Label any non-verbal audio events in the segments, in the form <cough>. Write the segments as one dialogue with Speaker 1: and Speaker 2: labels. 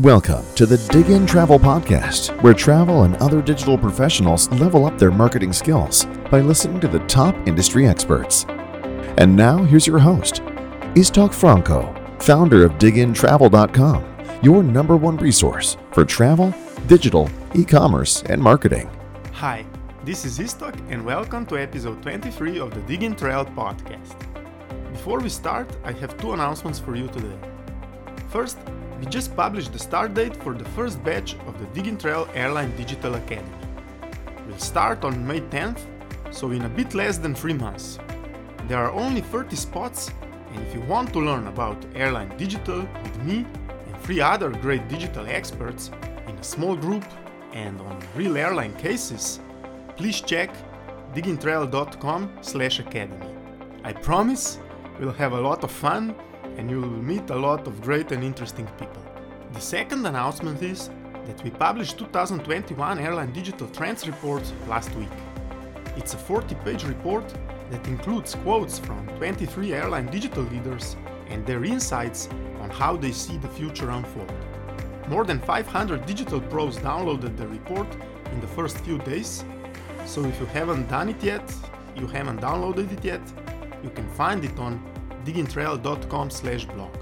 Speaker 1: Welcome to the Dig In Travel Podcast, where travel and other digital professionals level up their marketing skills by listening to the top industry experts. And now, here's your host, Istok Franco, founder of DigInTravel.com, your number one resource for travel, digital, e commerce, and marketing.
Speaker 2: Hi, this is Istok, and welcome to episode 23 of the Dig In Travel Podcast. Before we start, I have two announcements for you today. First, we just published the start date for the first batch of the DigInTravel Airline Digital Academy. We'll start on May 10th, so in a bit less than 3 months. There are only 30 spots, and if you want to learn about airline digital with me and three other great digital experts in a small group and on real airline cases, please check digintravel.com/academy. I promise we'll have a lot of fun and you will meet a lot of great and interesting people. The second announcement is that we published 2021 Airline Digital Trends Report last week. It's a 40 page report that includes quotes from 23 airline digital leaders and their insights on how they see the future unfold. More than 500 digital pros downloaded the report in the first few days, so if you haven't done it yet, you haven't downloaded it yet, you can find it on digintravel.com slash blog.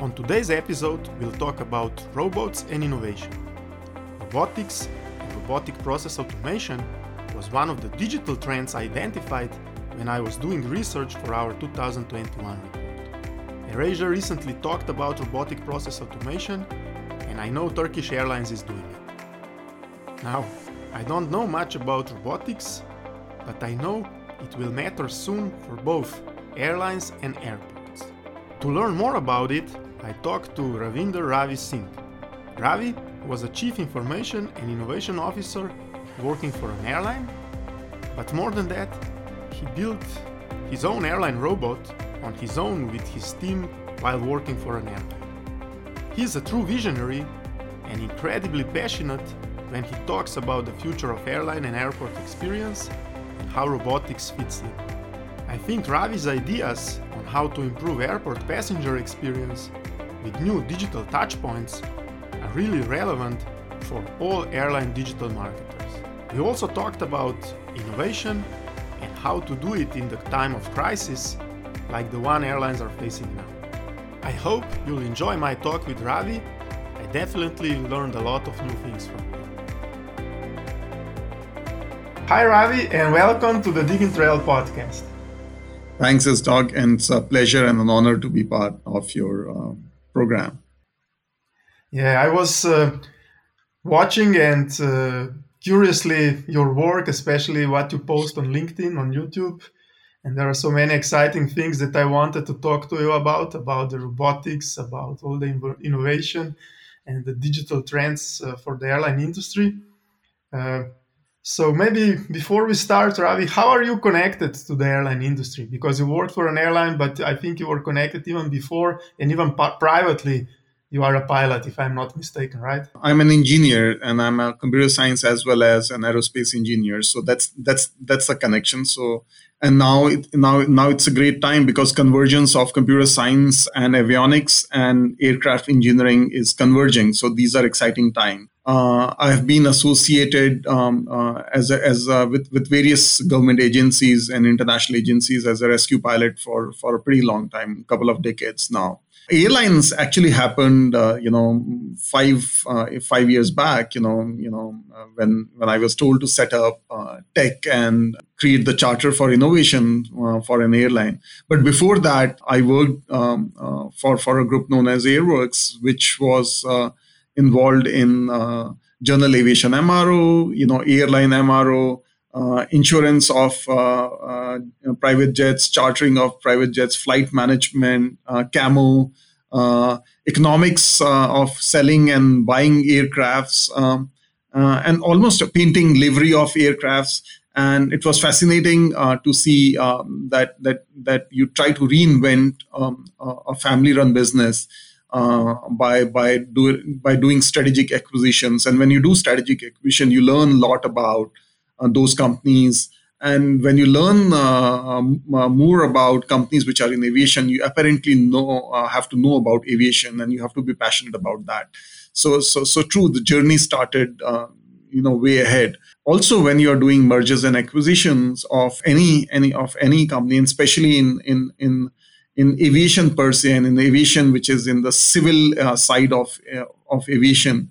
Speaker 2: On today's episode, we'll talk about robots and innovation. Robotics and robotic process automation was one of the digital trends identified when I was doing research for our 2021 report. AirAsia recently talked about robotic process automation, and I know Turkish Airlines is doing it. Now, I don't know much about robotics, but I know it will matter soon for both airlines and airports. To learn more about it, I talked to Ravinder Ravi Singh. Ravi was a Chief Information and Innovation Officer working for an airline, but more than that, he built his own airline robot on his own with his team while working for an airline. He's a true visionary and incredibly passionate when he talks about the future of airline and airport experience how robotics fits in. I think Ravi's ideas on how to improve airport passenger experience with new digital touchpoints are really relevant for all airline digital marketers. We also talked about innovation and how to do it in the time of crisis like the one airlines are facing now. I hope you'll enjoy my talk with Ravi. I definitely learned a lot of new things from him. Hi, Ravi, and welcome to the Dig In Travel podcast.
Speaker 3: Thanks, Istok, and it's a pleasure and an honor to be part of your uh, program.
Speaker 2: Yeah, I was uh, watching and uh, curiously your work, especially what you post on LinkedIn, on YouTube. And there are so many exciting things that I wanted to talk to you about about the robotics, about all the innovation and the digital trends uh, for the airline industry. Uh, so maybe before we start, Ravi, how are you connected to the airline industry? Because you worked for an airline, but I think you were connected even before and even privately. You are a pilot, if I'm not mistaken, right?
Speaker 3: I'm an engineer, and I'm a computer science as well as an aerospace engineer. So that's that's that's a connection. So and now it, now now it's a great time because convergence of computer science and avionics and aircraft engineering is converging. So these are exciting times. Uh, I have been associated um, uh, as a, as a, with with various government agencies and international agencies as a rescue pilot for for a pretty long time, couple of decades now. Airlines actually happened, uh, you know, five uh, five years back. You know, you know, uh, when when I was told to set up uh, tech and create the charter for innovation for an airline. But before that, I worked um, for for a group known as Airworks, which was involved in uh, general aviation MRO, you know, airline MRO, uh, insurance of uh, uh, private jets, chartering of private jets, flight management, uh, camo, uh, economics of selling and buying aircrafts, um, and almost painting livery of aircrafts. And it was fascinating to see um, that that that you try to reinvent um, a family-run business uh, by by do, by doing strategic acquisitions. And when you do strategic acquisition, you learn a lot about uh, those companies and when you learn uh, um, uh, more about companies which are in aviation, you apparently know uh, have to know about aviation, and you have to be passionate about that. So, so, so true. The journey started, uh, you know, way ahead. Also, when you are doing mergers and acquisitions of any any of any company, and especially in in in in aviation per se, and in aviation, which is in the civil uh, side of uh, of aviation,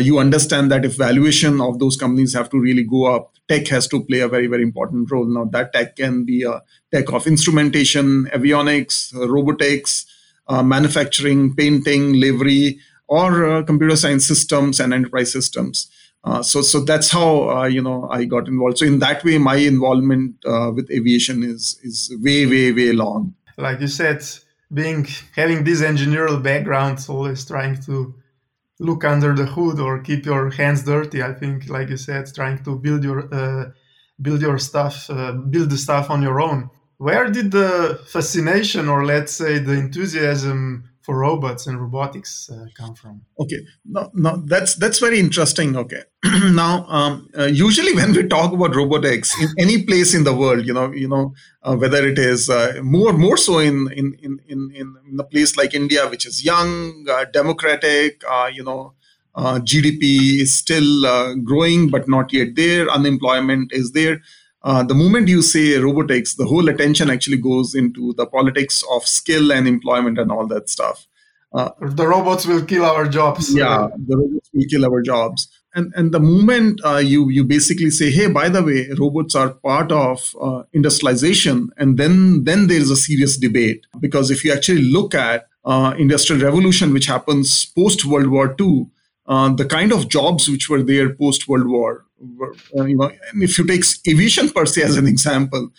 Speaker 3: you understand that if valuation of those companies have to really go up, tech has to play a very, very important role. Now, that tech can be a tech of instrumentation, avionics, robotics, uh, manufacturing, painting, livery, or uh, computer science systems and enterprise systems. Uh, so, so that's how uh, you know I got involved. So in that way, my involvement uh, with aviation is is way, way, way long.
Speaker 2: Like you said, being having this engineering background, always trying to look under the hood or keep your hands dirty. I think, like you said, trying to build your uh, build your stuff, uh, build the stuff on your own. Where did the fascination, or let's say the enthusiasm for robots and robotics uh, come from?
Speaker 3: Okay, no, no, that's that's very interesting. Okay, <clears throat> now um, uh, usually when we talk about robotics in any place in the world, you know, you know, uh, whether it is uh, more more so in in in in in a place like India, which is young, uh, democratic, uh, you know. GDP is still growing, but not yet there. Unemployment is there. Uh, the moment you say robotics, the whole attention actually goes into the politics of skill and employment and all that stuff.
Speaker 2: Uh, the robots will kill our jobs.
Speaker 3: Yeah, the robots will kill our jobs. And and the moment uh, you you basically say, hey, by the way, robots are part of uh, industrialization, and then then there is a serious debate because if you actually look at uh, industrial revolution, which happens post World War II, the kind of jobs which were there post World War you know, and if you take aviation per se as an example,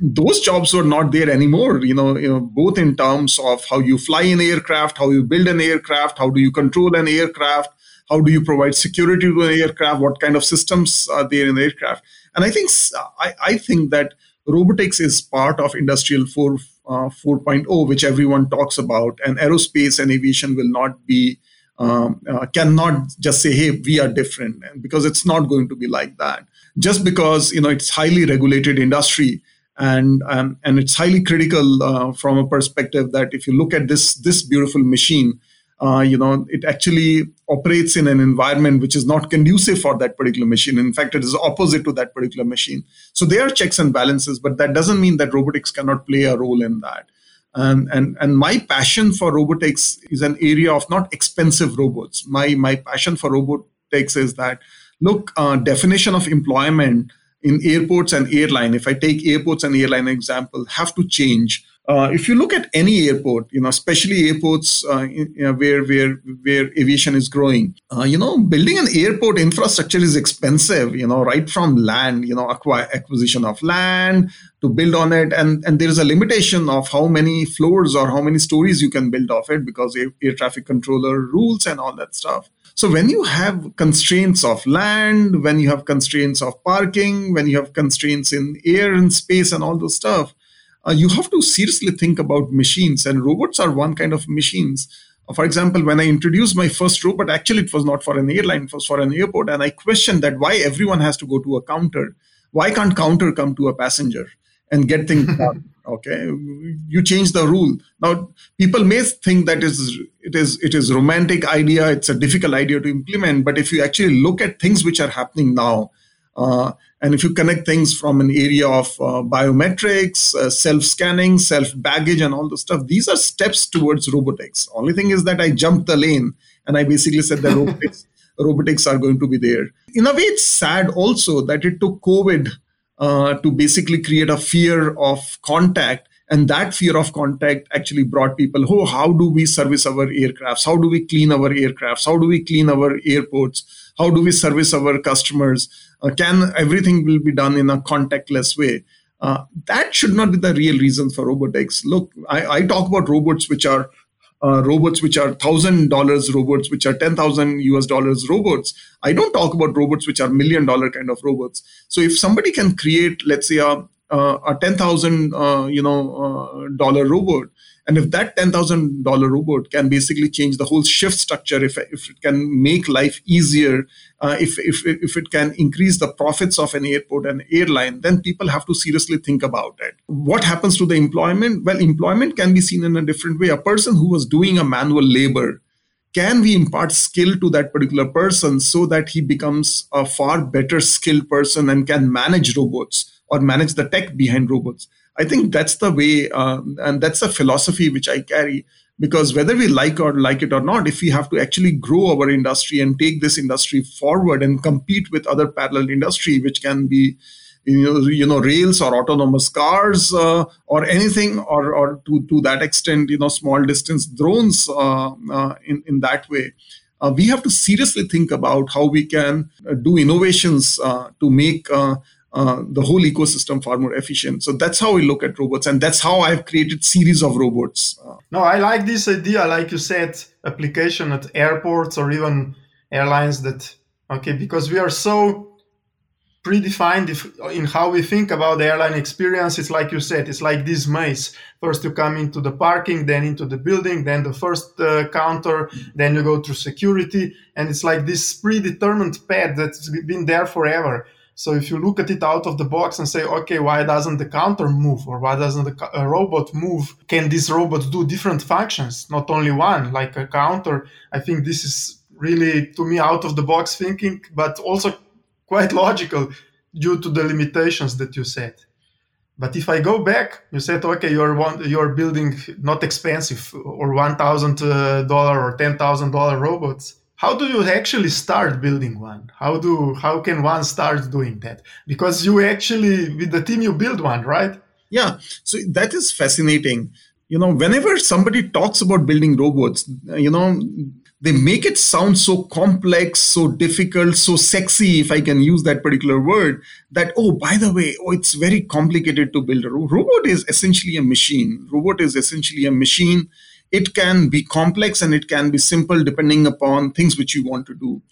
Speaker 3: those jobs were not there anymore. You know, you know, both in terms of how you fly an aircraft, how you build an aircraft, how do you control an aircraft, how do you provide security to an aircraft, what kind of systems are there in the aircraft. And I think I, I think that robotics is part of industrial 4 uh, 4.0, which everyone talks about, and aerospace and aviation will not be um, uh, cannot just say, "Hey, we are different," because it's not going to be like that. Just because you know it's highly regulated industry and um, and it's highly critical uh, from a perspective that if you look at this this beautiful machine, uh, you know it actually operates in an environment which is not conducive for that particular machine. In fact, it is opposite to that particular machine. So there are checks and balances, but that doesn't mean that robotics cannot play a role in that. Um, and and my passion for robotics is an area of not expensive robots. My my passion for robotics is that look uh, definition of employment in airports and airline. If I take airports and airline example, have to change uh, if you look at any airport, you know, especially airports uh, you know, where where where aviation is growing, uh, you know, building an airport infrastructure is expensive. You know, right from land, you know, acquire, acquisition of land to build on it, and and there is a limitation of how many floors or how many stories you can build off it because air, air traffic controller rules and all that stuff. So when you have constraints of land, when you have constraints of parking, when you have constraints in air and space and all those stuff uh, you have to seriously think about machines, and robots are one kind of machines. Uh, for example, when I introduced my first robot, actually it was not for an airline, it was for an airport, and I questioned that why everyone has to go to a counter. Why can't counter come to a passenger and get things <laughs> done? okay you change the rule now people may think that is it is it is romantic idea it's a difficult idea to implement but if you actually look at things which are happening now uh, and if you connect things from an area of uh, biometrics, uh, self scanning, self baggage, and all the stuff, these are steps towards robotics. Only thing is that I jumped the lane and I basically said that robotics, <laughs> robotics are going to be there. In a way, it's sad also that it took COVID uh, to basically create a fear of contact and that fear of contact actually brought people oh how do we service our aircrafts? How do we clean our aircrafts? How do we clean our airports? How do we service our customers? Uh, can everything will be done in a contactless way? Uh, that should not be the real reason for robotics look i, I talk about robots which are uh, robots which are thousand dollars robots which are 10000 us dollars robots. I don't talk about robots which are million dollar kind of robots. So if somebody can create let's say a uh, a ten thousand uh, you know uh, dollar robot, And if that $10,000 robot can basically change the whole shift structure, if, if it can make life easier, uh, if, if, if it can increase the profits of an airport and airline, then people have to seriously think about it. What happens to the employment? Well, employment can be seen in a different way. A person who was doing a manual labor, can we impart skill to that particular person so that he becomes a far better skilled person and can manage robots or manage the tech behind robots? I think that's the way, um, and that's the philosophy which I carry. Because whether we like or like it or not, if we have to actually grow our industry and take this industry forward and compete with other parallel industry, which can be you know, you know rails or autonomous cars uh, or anything or, or to, to that extent you know small distance drones uh, uh, in, in that way uh, we have to seriously think about how we can uh, do innovations uh, to make uh, the whole ecosystem far more efficient. So that's how we look at robots, and that's how I've created series of robots. Uh,
Speaker 2: no, I like this idea, like you said, application at airports or even airlines. That okay, because we are so predefined if, in how we think about the airline experience. It's like you said, it's like this maze. First, you come into the parking, then into the building, then the first uh, counter, then you go through security, and it's like this predetermined path that's been there forever so if you look at it out of the box and say, okay, why doesn't the counter move or why doesn't the robot move? Can this robot do different functions, not only one, like a counter? I think this is really, to me, out of the box thinking, but also quite logical due to the limitations that you said. But if I go back, you said, okay, you're one, you're building not expensive or one thousand uh, dollar or ten thousand dollar robots how do you actually start building one? How do how can one start doing that? Because you actually with the team you build one right?
Speaker 3: Yeah. So that is fascinating. You know whenever somebody talks about building robots you know they make it sound so complex so difficult so sexy if i can use that particular word that oh by the way oh it's very complicated to build a robot is essentially a machine. Robot is essentially a machine it can be complex and it can be simple depending upon things which you want to do.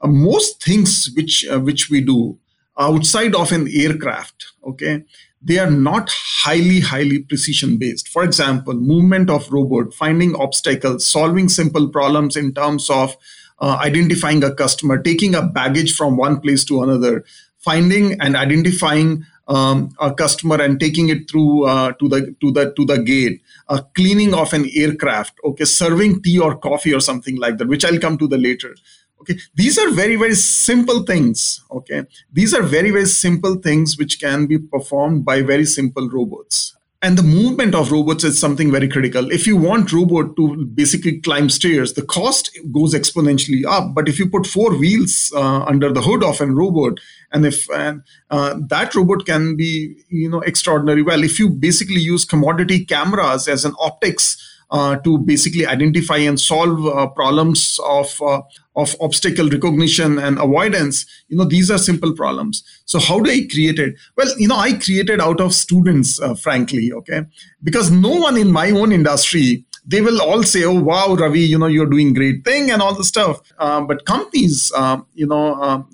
Speaker 3: Uh, most things which uh, which we do outside of an aircraft, okay, they are not highly highly precision based. For example, movement of robot, finding obstacles, solving simple problems in terms of uh, identifying a customer, taking a baggage from one place to another, finding and identifying um, a customer and taking it through uh, to the to the to the gate uh, cleaning of an aircraft, okay, serving tea or coffee or something like that, which I'll come to the later. Okay, these are very, very simple things. Okay, these are very, very simple things which can be performed by very simple robots and the movement of robots is something very critical. If you want robot to basically climb stairs the cost goes exponentially up. But if you put four wheels uh, under the hood of a robot and if and, uh, that robot can be you know extraordinary well. If you basically use commodity cameras as an optics uh, to basically identify and solve uh, problems of uh, of obstacle recognition and avoidance. You know these are simple problems. So how do i create it? Well you know i created out of students uh, frankly okay? Because no one in my own industry they will all say oh wow ravi you know you're doing great thing and all the stuff. Uh, but companies uh, you know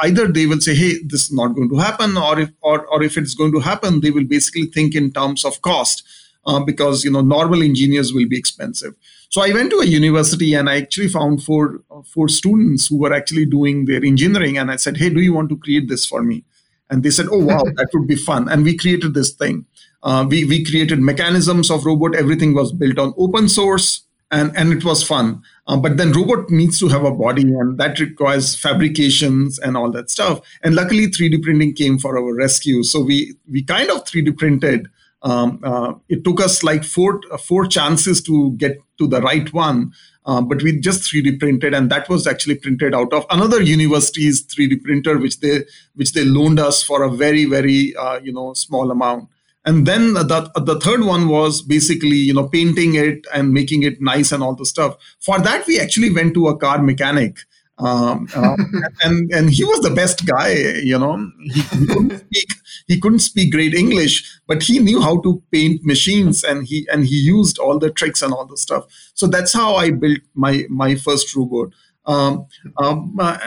Speaker 3: either they will say hey this is not going to happen or if or, or if it's going to happen they will basically think in terms of cost uh, because you know normal engineers will be expensive. So I went to a university and I actually found four four students who were actually doing their engineering, and I said, "Hey, do you want to create this for me?" And they said, "Oh wow, <laughs> that would be fun." And we created this thing. Uh, we we created mechanisms of robot. Everything was built on open source. And, and it was fun. Uh, but then robot needs to have a body and that requires fabrications and all that stuff. And luckily 3D printing came for our rescue. So we, we kind of 3D printed um, uh, it took us like four four chances to get to the right one, uh, but we just 3D printed, and that was actually printed out of another university's 3D printer, which they which they loaned us for a very very uh, you know small amount. And then the the third one was basically you know painting it and making it nice and all the stuff. For that, we actually went to a car mechanic um, <laughs> and and he was the best guy. You know, he, he, couldn't <laughs> speak he couldn't speak great English, but he knew how to paint machines, and he and he used all the tricks and all the stuff. So that's how I built my my first robot. Um, um, uh,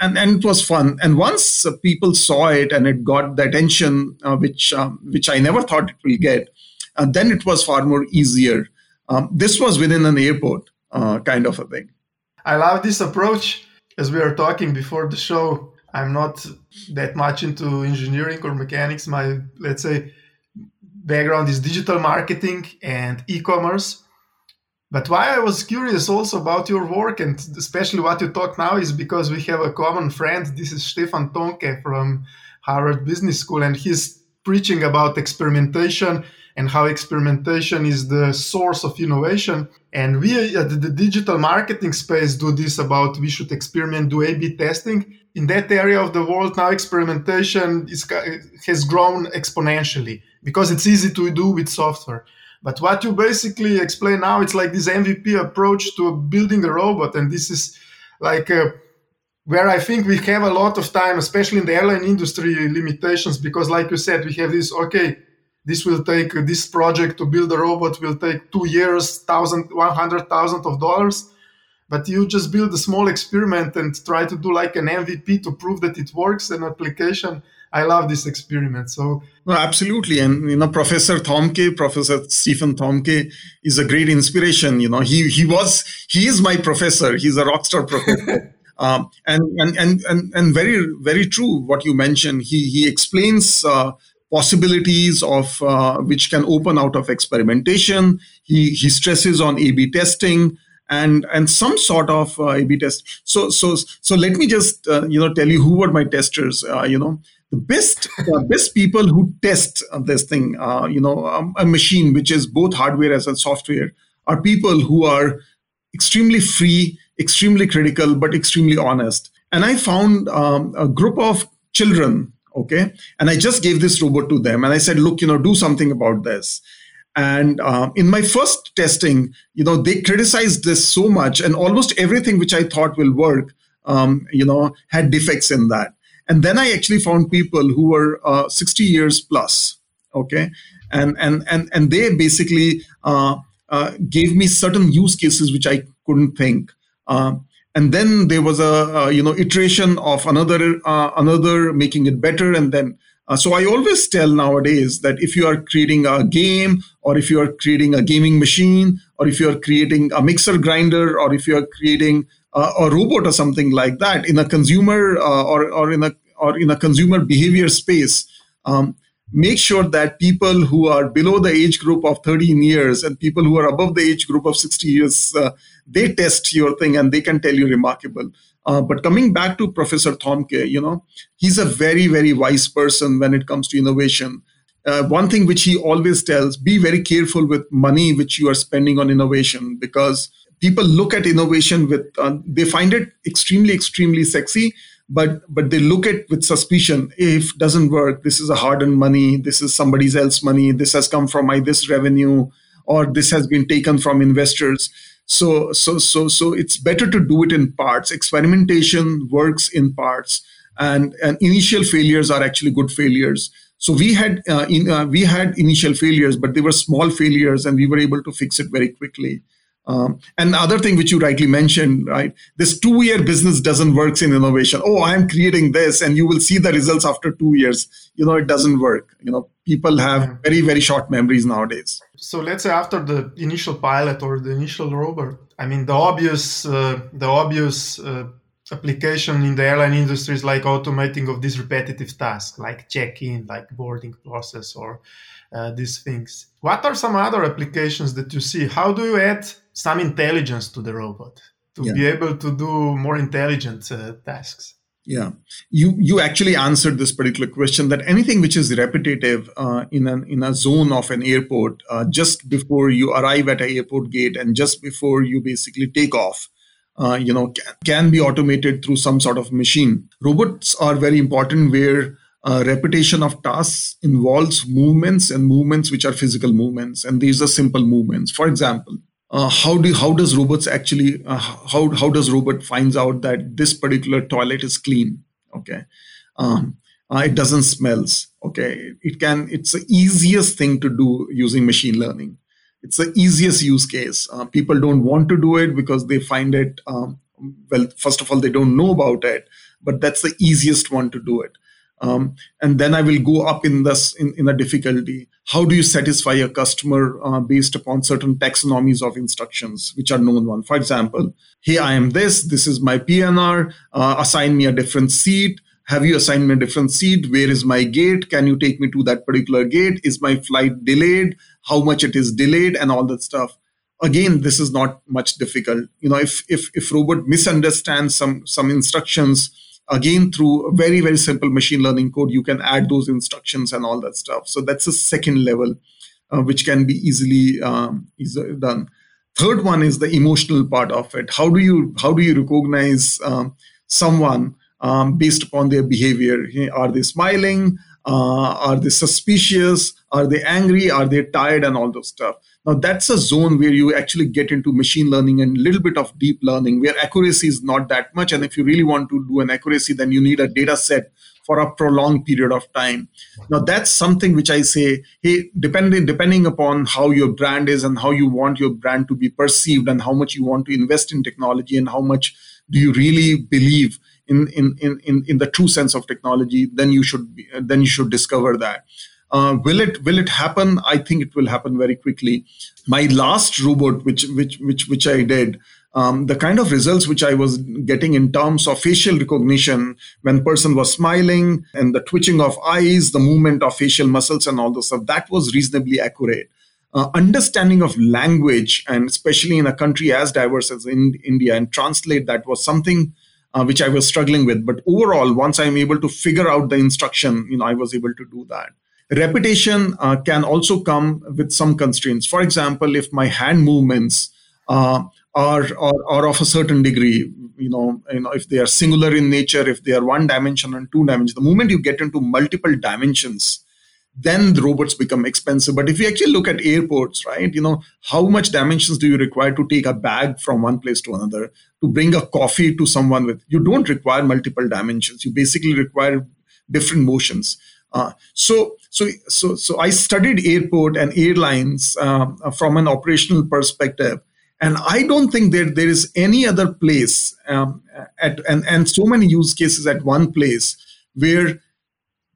Speaker 3: and and it was fun. And once people saw it and it got the attention uh, which um, which I never thought it will get, uh, then it was far more easier. This was within an airport uh, kind of a thing.
Speaker 2: I love this approach. As we are talking before the show, I'm not that much into engineering or mechanics. My, let's say, background is digital marketing and e-commerce. But why I was curious also about your work and especially what you talk now is because we have a common friend. This is Stefan Thomke from Harvard Business School, and he's preaching about experimentation and how experimentation is the source of innovation. And we at the digital marketing space do this about we should experiment, do A/B testing. In that area of the world now, experimentation is, has grown exponentially because it's easy to do with software. But what you basically explain now, it's like this MVP approach to building a robot, and this is like uh, where I think we have a lot of time, especially in the airline industry, limitations because, like you said, we have this. Okay, this will take this project to build a robot will take two years, thousand, one hundred thousand of dollars. But you just build a small experiment and try to do like an MVP to prove that it works an application I love this experiment. So
Speaker 3: no, absolutely, and you know, Professor Thomke, Professor Stephen Thomke, is a great inspiration. You know, he he was he is my professor. He's a rockstar professor. <laughs> um, and, and and and and very very true what you mentioned. He he explains. Uh, possibilities of uh, which can open out of experimentation. He he stresses on A/B testing and and some sort of uh, A/B test. So so so let me just uh, you know tell you who were my testers. Uh, you know the best uh, best people who test this thing, uh, you know, um, a machine which is both hardware as well software, are people who are extremely free, extremely critical, but extremely honest. And I found um, a group of children, okay, and I just gave this robot to them, and I said, look, you know, do something about this. And uh, in my first testing, you know, they criticized this so much, and almost everything which I thought will work, um, you know, had defects in that. And then I actually found people who were uh, 60 years plus, okay, and and and and they basically uh, uh, gave me certain use cases which I couldn't think. And then there was a, a, you know iteration of another uh, another making it better, and then uh, so I always tell nowadays that if you are creating a game, or if you are creating a gaming machine, or if you are creating a mixer grinder, or if you are creating uh, a robot or something like that in a consumer uh, or, or in a or in a consumer behavior space um, make sure that people who are below the age group of 13 years and people who are above the age group of 60 years uh, they test your thing and they can tell you remarkable. Uh, but coming back to professor thomke you know he's a very very wise person when it comes to innovation. Uh, one thing which he always tells be very careful with money which you are spending on innovation because people look at innovation with uh, they find it extremely extremely sexy but but they look at with suspicion if doesn't work this is a hard earned money this is somebody else money this has come from my this revenue or this has been taken from investors. So so so so it's better to do it in parts. Experimentation works in parts. And and initial failures are actually good failures. So we had uh, in, uh, we had initial failures but they were small failures and we were able to fix it very quickly um, and the other thing which you rightly mentioned, right? This two-year business doesn't work in innovation. Oh, I'm creating this, and you will see the results after two years. You know, it doesn't work. You know, people have very very short memories nowadays.
Speaker 2: So let's say after the initial pilot or the initial robot, I mean, the obvious uh, the obvious uh, application in the airline industry is like automating of these repetitive tasks, like check-in, like boarding process, or uh, these things. What are some other applications that you see? How do you add some intelligence to the robot to yeah. be able to do more intelligent uh, tasks.
Speaker 3: Yeah. You you actually answered this particular question that anything which is repetitive uh, in an in a zone of an airport uh, just before you arrive at an airport gate and just before you basically take off uh, you know can, can, be automated through some sort of machine. Robots are very important where uh, repetition of tasks involves movements and movements which are physical movements and these are simple movements. For example uh, how do how does robots actually uh, how how does robot finds out that this particular toilet is clean? Okay. Um, uh, it doesn't smells. Okay. It can it's the easiest thing to do using machine learning. It's the easiest use case. Uh, people don't want to do it because they find it um, well first of all they don't know about it but that's the easiest one to do it um, and then I will go up in this in, in a difficulty. How do you satisfy a customer uh, based upon certain taxonomies of instructions, which are known one? For example, hey, I am this. This is my PNR. Uh, assign me a different seat. Have you assigned me a different seat? Where is my gate? Can you take me to that particular gate? Is my flight delayed? How much it is delayed, and all that stuff again this is not much difficult you know if if if robot misunderstands some some instructions again through very very simple machine learning code you can add those instructions and all that stuff. So that's a second level uh, which can be easily um, easily done. Third one is the emotional part of it. How do you how do you recognize um, someone um, based upon their behavior? Are they smiling uh, are they suspicious? Are they angry? Are they tired and all those stuff? Now that's a zone where you actually get into machine learning and a little bit of deep learning where accuracy is not that much. And if you really want to do an accuracy then you need a data set for a prolonged period of time. Now that's something which i say hey depending depending upon how your brand is and how you want your brand to be perceived and how much you want to invest in technology and how much do you really believe in in in in the true sense of technology then you should be, then you should discover that. Uh, will it will it happen? I think it will happen very quickly. My last robot which which which which i did um, the kind of results which I was getting in terms of facial recognition when person was smiling and the twitching of eyes, the movement of facial muscles and all those stuff, that was reasonably accurate. Uh, understanding of language and especially in a country as diverse as in India and translate that was something uh, which I was struggling with. But overall, once I'm able to figure out the instruction, you know, I was able to do that. Repetition uh, can also come with some constraints. For example, if my hand movements uh, are, are, are of a certain degree, you know, you know, if they are singular in nature, if they are one dimension and two dimensions, the moment you get into multiple dimensions, then the robots become expensive. But if you actually look at airports, right, you know, how much dimensions do you require to take a bag from one place to another, to bring a coffee to someone with? You don't require multiple dimensions. You basically require different motions. Uh, so, so, so, so I studied airport and airlines uh, from an operational perspective, and I don't think that there is any other place um, at and and so many use cases at one place where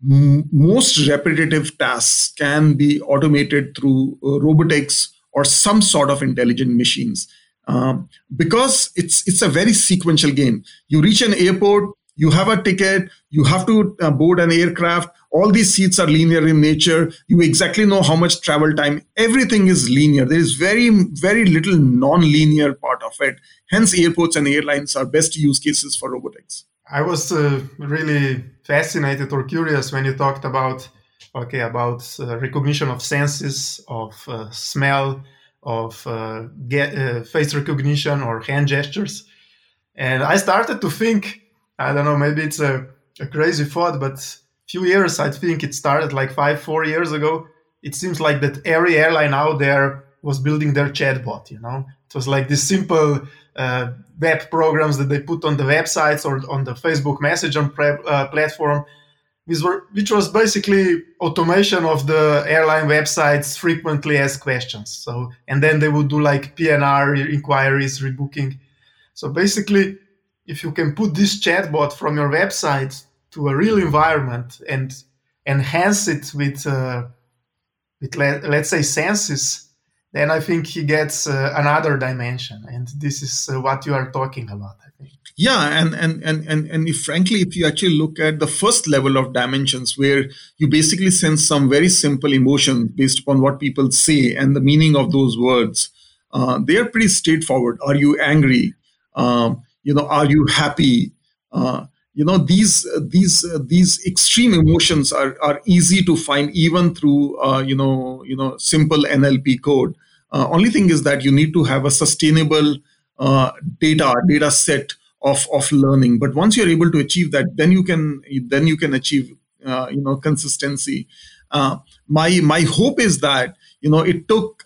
Speaker 3: most repetitive tasks can be automated through uh, robotics or some sort of intelligent machines. Um, because it's it's a very sequential game. You reach an airport you have a ticket you have to uh, board an aircraft. All these seats are linear in nature. You exactly know how much travel time. Everything is linear. There is very very little non-linear part of it. Hence airports and airlines are best use cases for robotics
Speaker 2: I was uh, really fascinated or curious when you talked about okay about uh, recognition of senses, of uh, smell, of uh, get, uh, face recognition or hand gestures, and I started to think I don't know maybe it's a, a crazy thought, but a few years I think it started like five four years ago. It seems like that every airline out there was building their chatbot. You know, it was like this simple uh, web programs that they put on the websites or on the Facebook Messenger pre- uh, platform, which, were, which was basically automation of the airline websites frequently asked questions. So and then they would do like PNR inquiries, rebooking. So basically, if you can put this chatbot from your website to a real environment and enhance it with uh, with let, let's say senses then I think he gets uh, another dimension, and this is uh, what you are talking about. I think.
Speaker 3: Yeah, and and and and and if frankly, if you actually look at the first level of dimensions, where you basically sense some very simple emotion based upon what people say and the meaning of those words, uh, they are pretty straightforward. Are you angry? Um, you know, are you happy? You know these these uh, these extreme emotions are, are easy to find even through uh, you know you know simple NLP code. Uh, only thing is that you need to have a sustainable uh, data data set of, of learning. But once you're able to achieve that, then you can then you can achieve uh, you know consistency. Uh, my my hope is that you know it took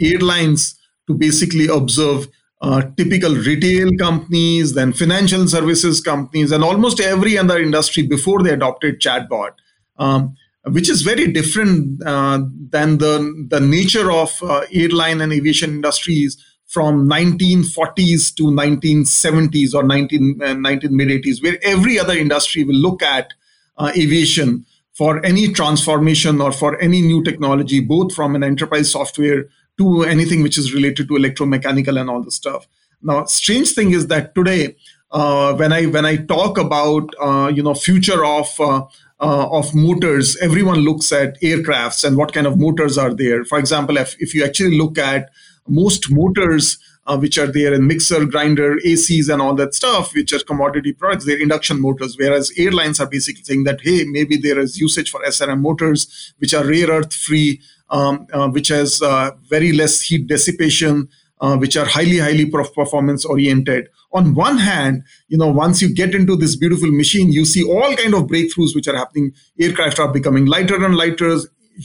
Speaker 3: airlines to basically observe uh, typical retail companies, then financial services companies, and almost every other industry before they adopted chatbot. Um, which is very different uh, than the, the nature of uh, airline and aviation industries from 1940s to 1970s or 19, uh, 19 mid 80s, where every other industry will look at uh, aviation for any transformation or for any new technology, both from an enterprise software to anything which is related to electromechanical and all the stuff. Now, strange thing is that today, uh, when I when I talk about uh, you know future of uh, uh, of motors, everyone looks at aircrafts and what kind of motors are there. For example, if, if you actually look at most motors uh, which are there in mixer, grinder, ACs, and all that stuff, which are commodity products, they're induction motors. Whereas airlines are basically saying that, hey, maybe there is usage for SRM motors, which are rare earth free, um, uh, which has uh, very less heat dissipation, uh, which are highly, highly performance oriented. On one hand, you know, once you get into this beautiful machine, you see all kind of breakthroughs which are happening. Aircraft are becoming lighter and lighter.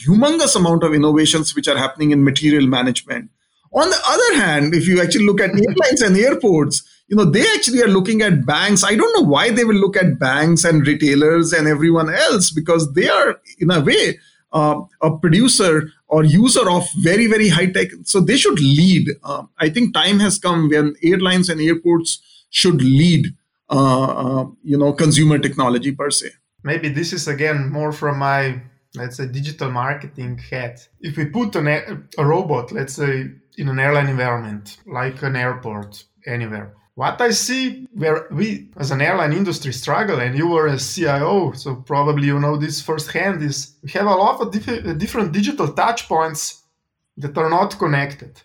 Speaker 3: Humongous amount of innovations which are happening in material management on the other hand, if you actually look at airlines and airports, you know, they actually are looking at banks. I don't know why they will look at banks and retailers and everyone else because they are, in a way, uh, a producer or user of very, very high tech. So they should lead. Uh, I think time has come when airlines and airports should lead, uh, uh you know, consumer technology per se.
Speaker 2: Maybe this is again more from my, let's say, digital marketing hat. If we put an, a robot, let's say, in an airline environment, like an airport, anywhere. What I see where we as an airline industry struggle, and you were a CIO, so probably you know this firsthand, is we have a lot of diff- uh, different digital touch points that are not connected.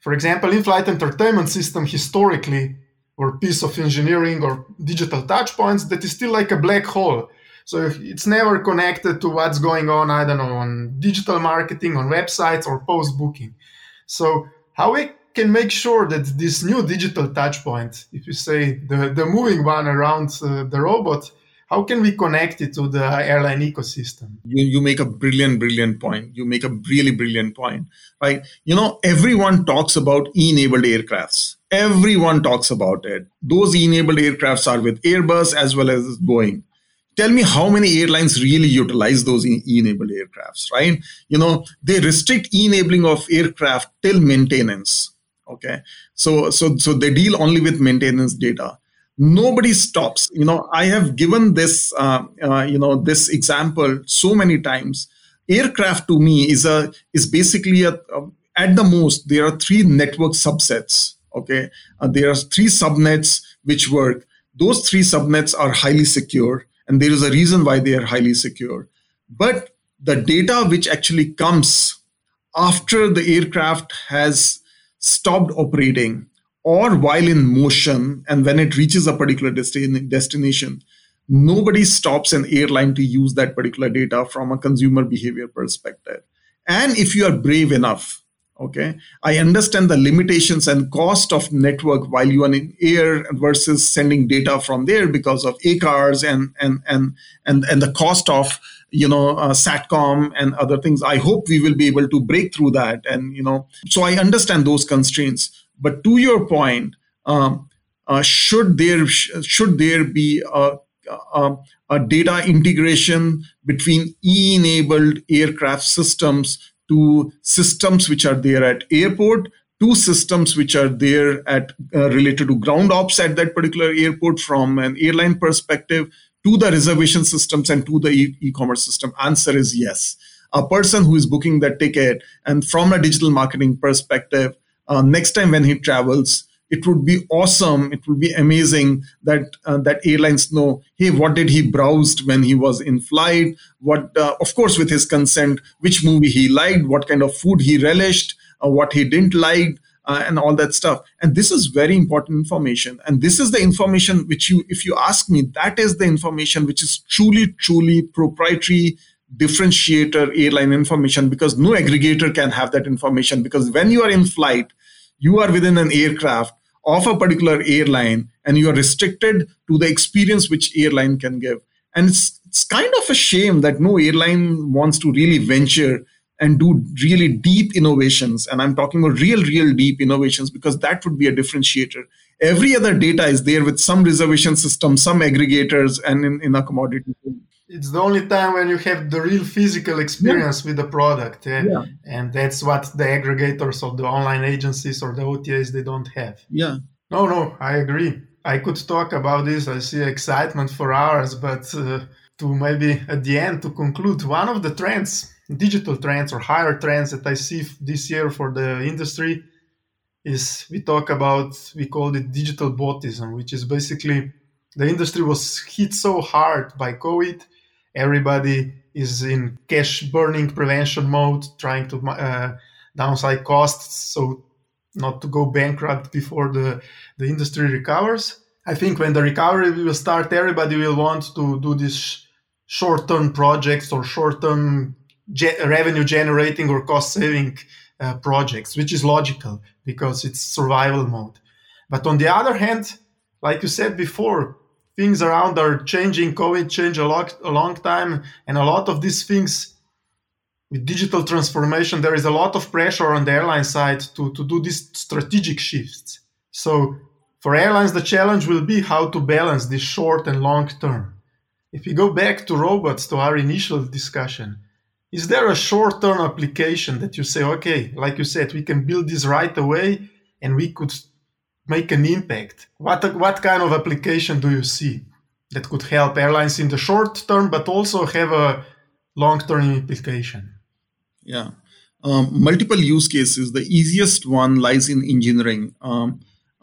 Speaker 2: For example, in-flight entertainment system historically or piece of engineering or digital touch points that is still like a black hole. So it's never connected to what's going on, I don't know, on digital marketing, on websites or post booking. So how we can make sure that this new digital touch point, if you say the, the moving one around uh, the robot, how can we connect it to the airline ecosystem?
Speaker 3: You, you make a brilliant, brilliant point. You make a really brilliant point, right? You know, everyone talks about e-enabled aircrafts. Everyone talks about it. Those e-enabled aircrafts are with Airbus as well as Boeing tell me how many airlines really utilize those e-enabled aircrafts right you know they restrict e-enabling of aircraft till maintenance okay. So so so they deal only with maintenance data. Nobody stops. You know i have given this uh, uh, you know this example so many times. Aircraft to me is a is basically a, a at the most there are three network subsets. Okay. Uh, there are three subnets which work. Those three subnets are highly secure and there is a reason why they are highly secure. But the data which actually comes after the aircraft has stopped operating or while in motion and when it reaches a particular destin- destination, nobody stops an airline to use that particular data from a consumer behavior perspective. And if you are brave enough, okay? I understand the limitations and cost of network while you are in air versus sending data from there because of acars and and and and, and the cost of you know uh, satcom and other things. I hope we will be able to break through that and you know so i understand those constraints. But to your point um, uh, should there should there be a, a, a data integration between e-enabled aircraft systems to systems which are there at airport two systems which are there at uh, related to ground ops at that particular airport from an airline perspective to the reservation systems and to the e- e-commerce system. Answer is yes. A person who is booking that ticket and from a digital marketing perspective uh, next time when he travels it would be awesome it would be amazing that uh, that airlines know hey what did he browsed when he was in flight? What uh, of course with his consent which movie he liked what kind of food he relished uh, what he didn't like uh, and all that stuff. And this is very important information. And this is the information which you if you ask me that is the information which is truly truly proprietary differentiator airline information because no aggregator can have that information because when you are in flight you are within an aircraft of a particular airline and you are restricted to the experience which airline can give. And it's it's kind of a shame that no airline wants to really venture and do really deep innovations. And i'm talking about real real deep innovations because that would be a differentiator. Every other data is there with some reservation system some aggregators and in, in a commodity.
Speaker 2: It's the only time when you have the real physical experience yeah. with the product eh? yeah. and that's what the aggregators of the online agencies or the otas they don't have.
Speaker 3: Yeah.
Speaker 2: No no i agree. I could talk about this. I see excitement for hours but uh, to maybe at the end to conclude one of the trends, digital trends or higher trends that I see this year for the industry is we talk about we call it digital botism, which is basically the industry was hit so hard by COVID. Everybody is in cash burning prevention mode, trying to uh, downside costs, so not to go bankrupt before the, the industry recovers. I think when the recovery will start, everybody will want to do these short term projects or short term ge- revenue generating or cost saving uh, projects, which is logical because it's survival mode. But on the other hand, like you said before, things around are changing. COVID changed a lot, a long time, and a lot of these things with digital transformation, there is a lot of pressure on the airline side to, to do these strategic shifts. So for airlines, the challenge will be how to balance this short and long term. If we go back to robots, to our initial discussion, is there a short term application that you say, okay, like you said, we can build this right away and we could make an impact? What, what kind of application do you see that could help airlines in the short term, but also have a long term implication?
Speaker 3: Yeah. Um, multiple use cases. The easiest one lies in engineering. Um,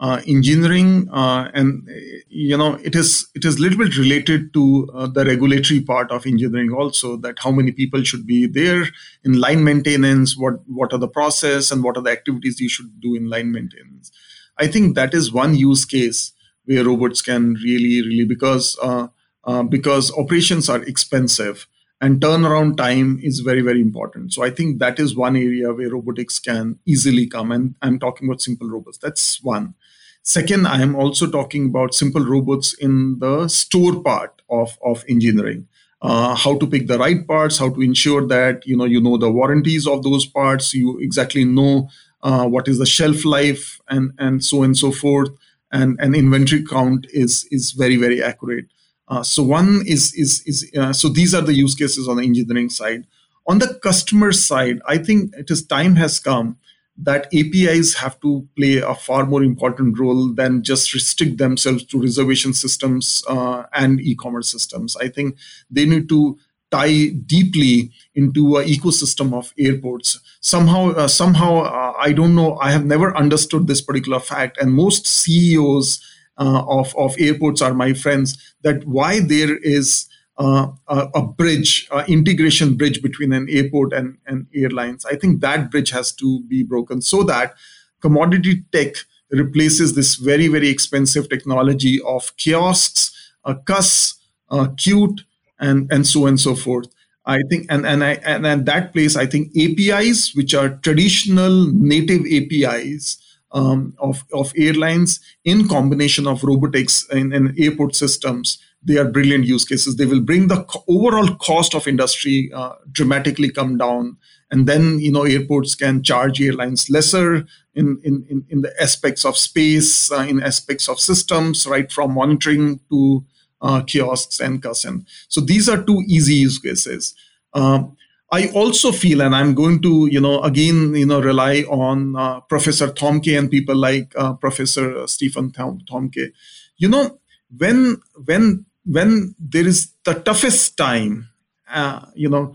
Speaker 3: uh, engineering uh, and you know it is it is little bit related to uh, the regulatory part of engineering also that how many people should be there in line maintenance what what are the process and what are the activities you should do in line maintenance I think that is one use case where robots can really, really because uh, uh, because operations are expensive and turnaround time is very, very important. So I think that is one area where robotics can easily come. And I'm talking about simple robots. That's one. Second, I am also talking about simple robots in the store part of, of engineering. Uh, how to pick the right parts, how to ensure that you know you know the warranties of those parts, you exactly know uh, what is the shelf life, and and so and so forth. And an inventory count is is very very accurate. Uh, so one is is is uh, so these are the use cases on the engineering side. On the customer side, I think it is time has come that APIs have to play a far more important role than just restrict themselves to reservation systems uh, and e-commerce systems. I think they need to tie deeply into an ecosystem of airports. Somehow, uh, somehow, uh, I don't know. I have never understood this particular fact, and most CEOs uh, of of airports are my friends. That why there is uh, a, a, bridge, an integration bridge between an airport and, and airlines. I think that bridge has to be broken so that commodity tech replaces this very very expensive technology of kiosks, uh, CUSS, uh, CUTE, and and so on and so forth. I think and and I and at that place I think APIs which are traditional native APIs um, of of airlines in combination of robotics and, and, airport systems they are brilliant use cases. They will bring the overall cost of industry uh, dramatically come down, and then you know airports can charge airlines lesser in in in, in the aspects of space, uh, in aspects of systems, right from monitoring to uh, kiosks and custom. So these are two easy use cases. Um, I also feel, and I'm going to, you know, again, you know, rely on uh, Professor Thomke and people like uh, Professor Stefan Thom- Thomke. You know, when when when there is the toughest time, uh, you know,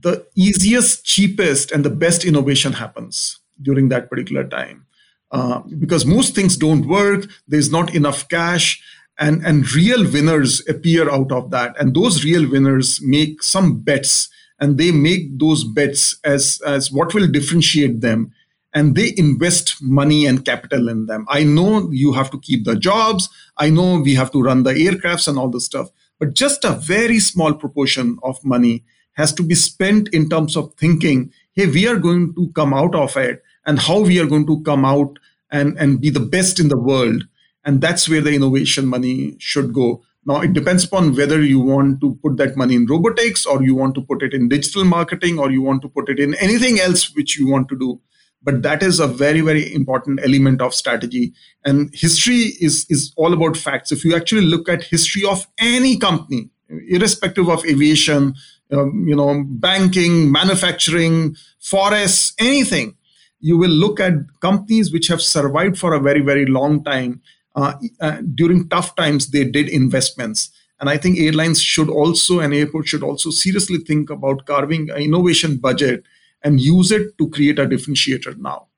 Speaker 3: the easiest, cheapest, and the best innovation happens during that particular time. Uh, because most things don't work, there's not enough cash, and and real winners appear out of that and those real winners make some bets and they make those bets as as what will differentiate them and they invest money and capital in them. I know you have to keep the jobs. I know we have to run the aircrafts and all this stuff. But just a very small proportion of money has to be spent in terms of thinking hey we are going to come out of it and how we are going to come out and and be the best in the world. And that's where the innovation money should go. Now it depends upon whether you want to put that money in robotics or you want to put it in digital marketing or you want to put it in anything else which you want to do but that is a very very important element of strategy and history is is all about facts if you actually look at history of any company irrespective of aviation um, you know banking manufacturing forests anything you will look at companies which have survived for a very very long time uh, uh, during tough times, they did investments. And I think airlines should also and airports should also seriously think about carving an innovation budget and use it to create a differentiator now.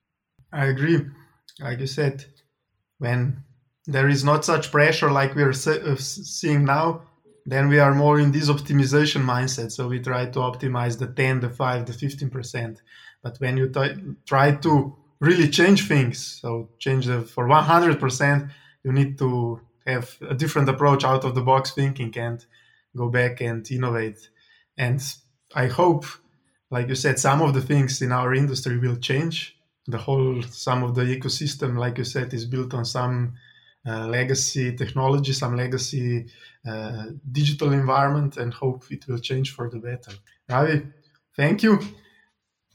Speaker 2: I agree. Like you said, when there is not such pressure like we're uh, seeing now, then we are more in this optimization mindset. So we try to optimize the 10, the 5, the 15%. But when you t- try to really change things, so change the for 100%, you need to have a different approach out of the box thinking and go back and innovate. And I hope, like you said, some of the things in our industry will change. The whole, some of the ecosystem, like you said, is built on some uh, legacy technology, some legacy uh, digital environment, and hope it will change for the better. Ravi, thank you.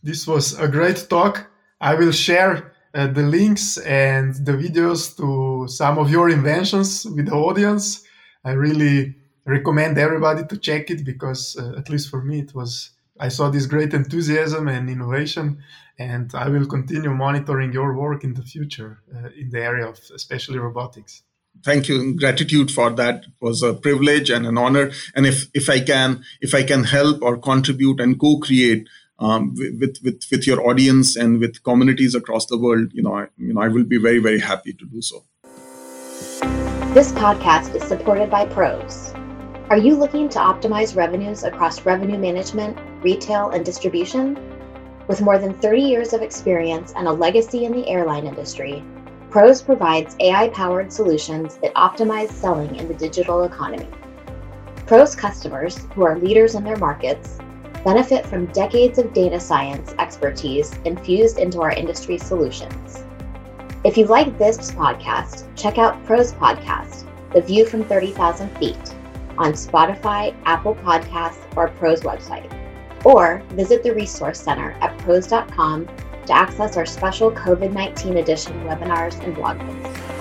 Speaker 2: This was a great talk. I will share uh, the links and the videos to some of your inventions with the audience. I really recommend everybody to check it because, uh, at least for me, it was I saw this great enthusiasm and innovation, and I will continue monitoring your work in the future uh, in the area of especially robotics.
Speaker 3: Thank you. Gratitude for that it was a privilege and an honor. And if if I can if I can help or contribute and co-create um, with with with your audience and with communities across the world, you know, I, you know, I will be very very happy to do so.
Speaker 4: This podcast is supported by Pros. Are you looking to optimize revenues across revenue management, retail, and distribution? With more than 30 years of experience and a legacy in the airline industry, Pros provides AI powered solutions that optimize selling in the digital economy. Pros customers, who are leaders in their markets, benefit from decades of data science expertise infused into our industry solutions. If you like this podcast, check out Pros Podcast, The View from 30,000 Feet on Spotify, Apple Podcasts, or Pros website. Or visit the Resource Center at pros.com to access our special COVID 19 edition webinars and blog posts.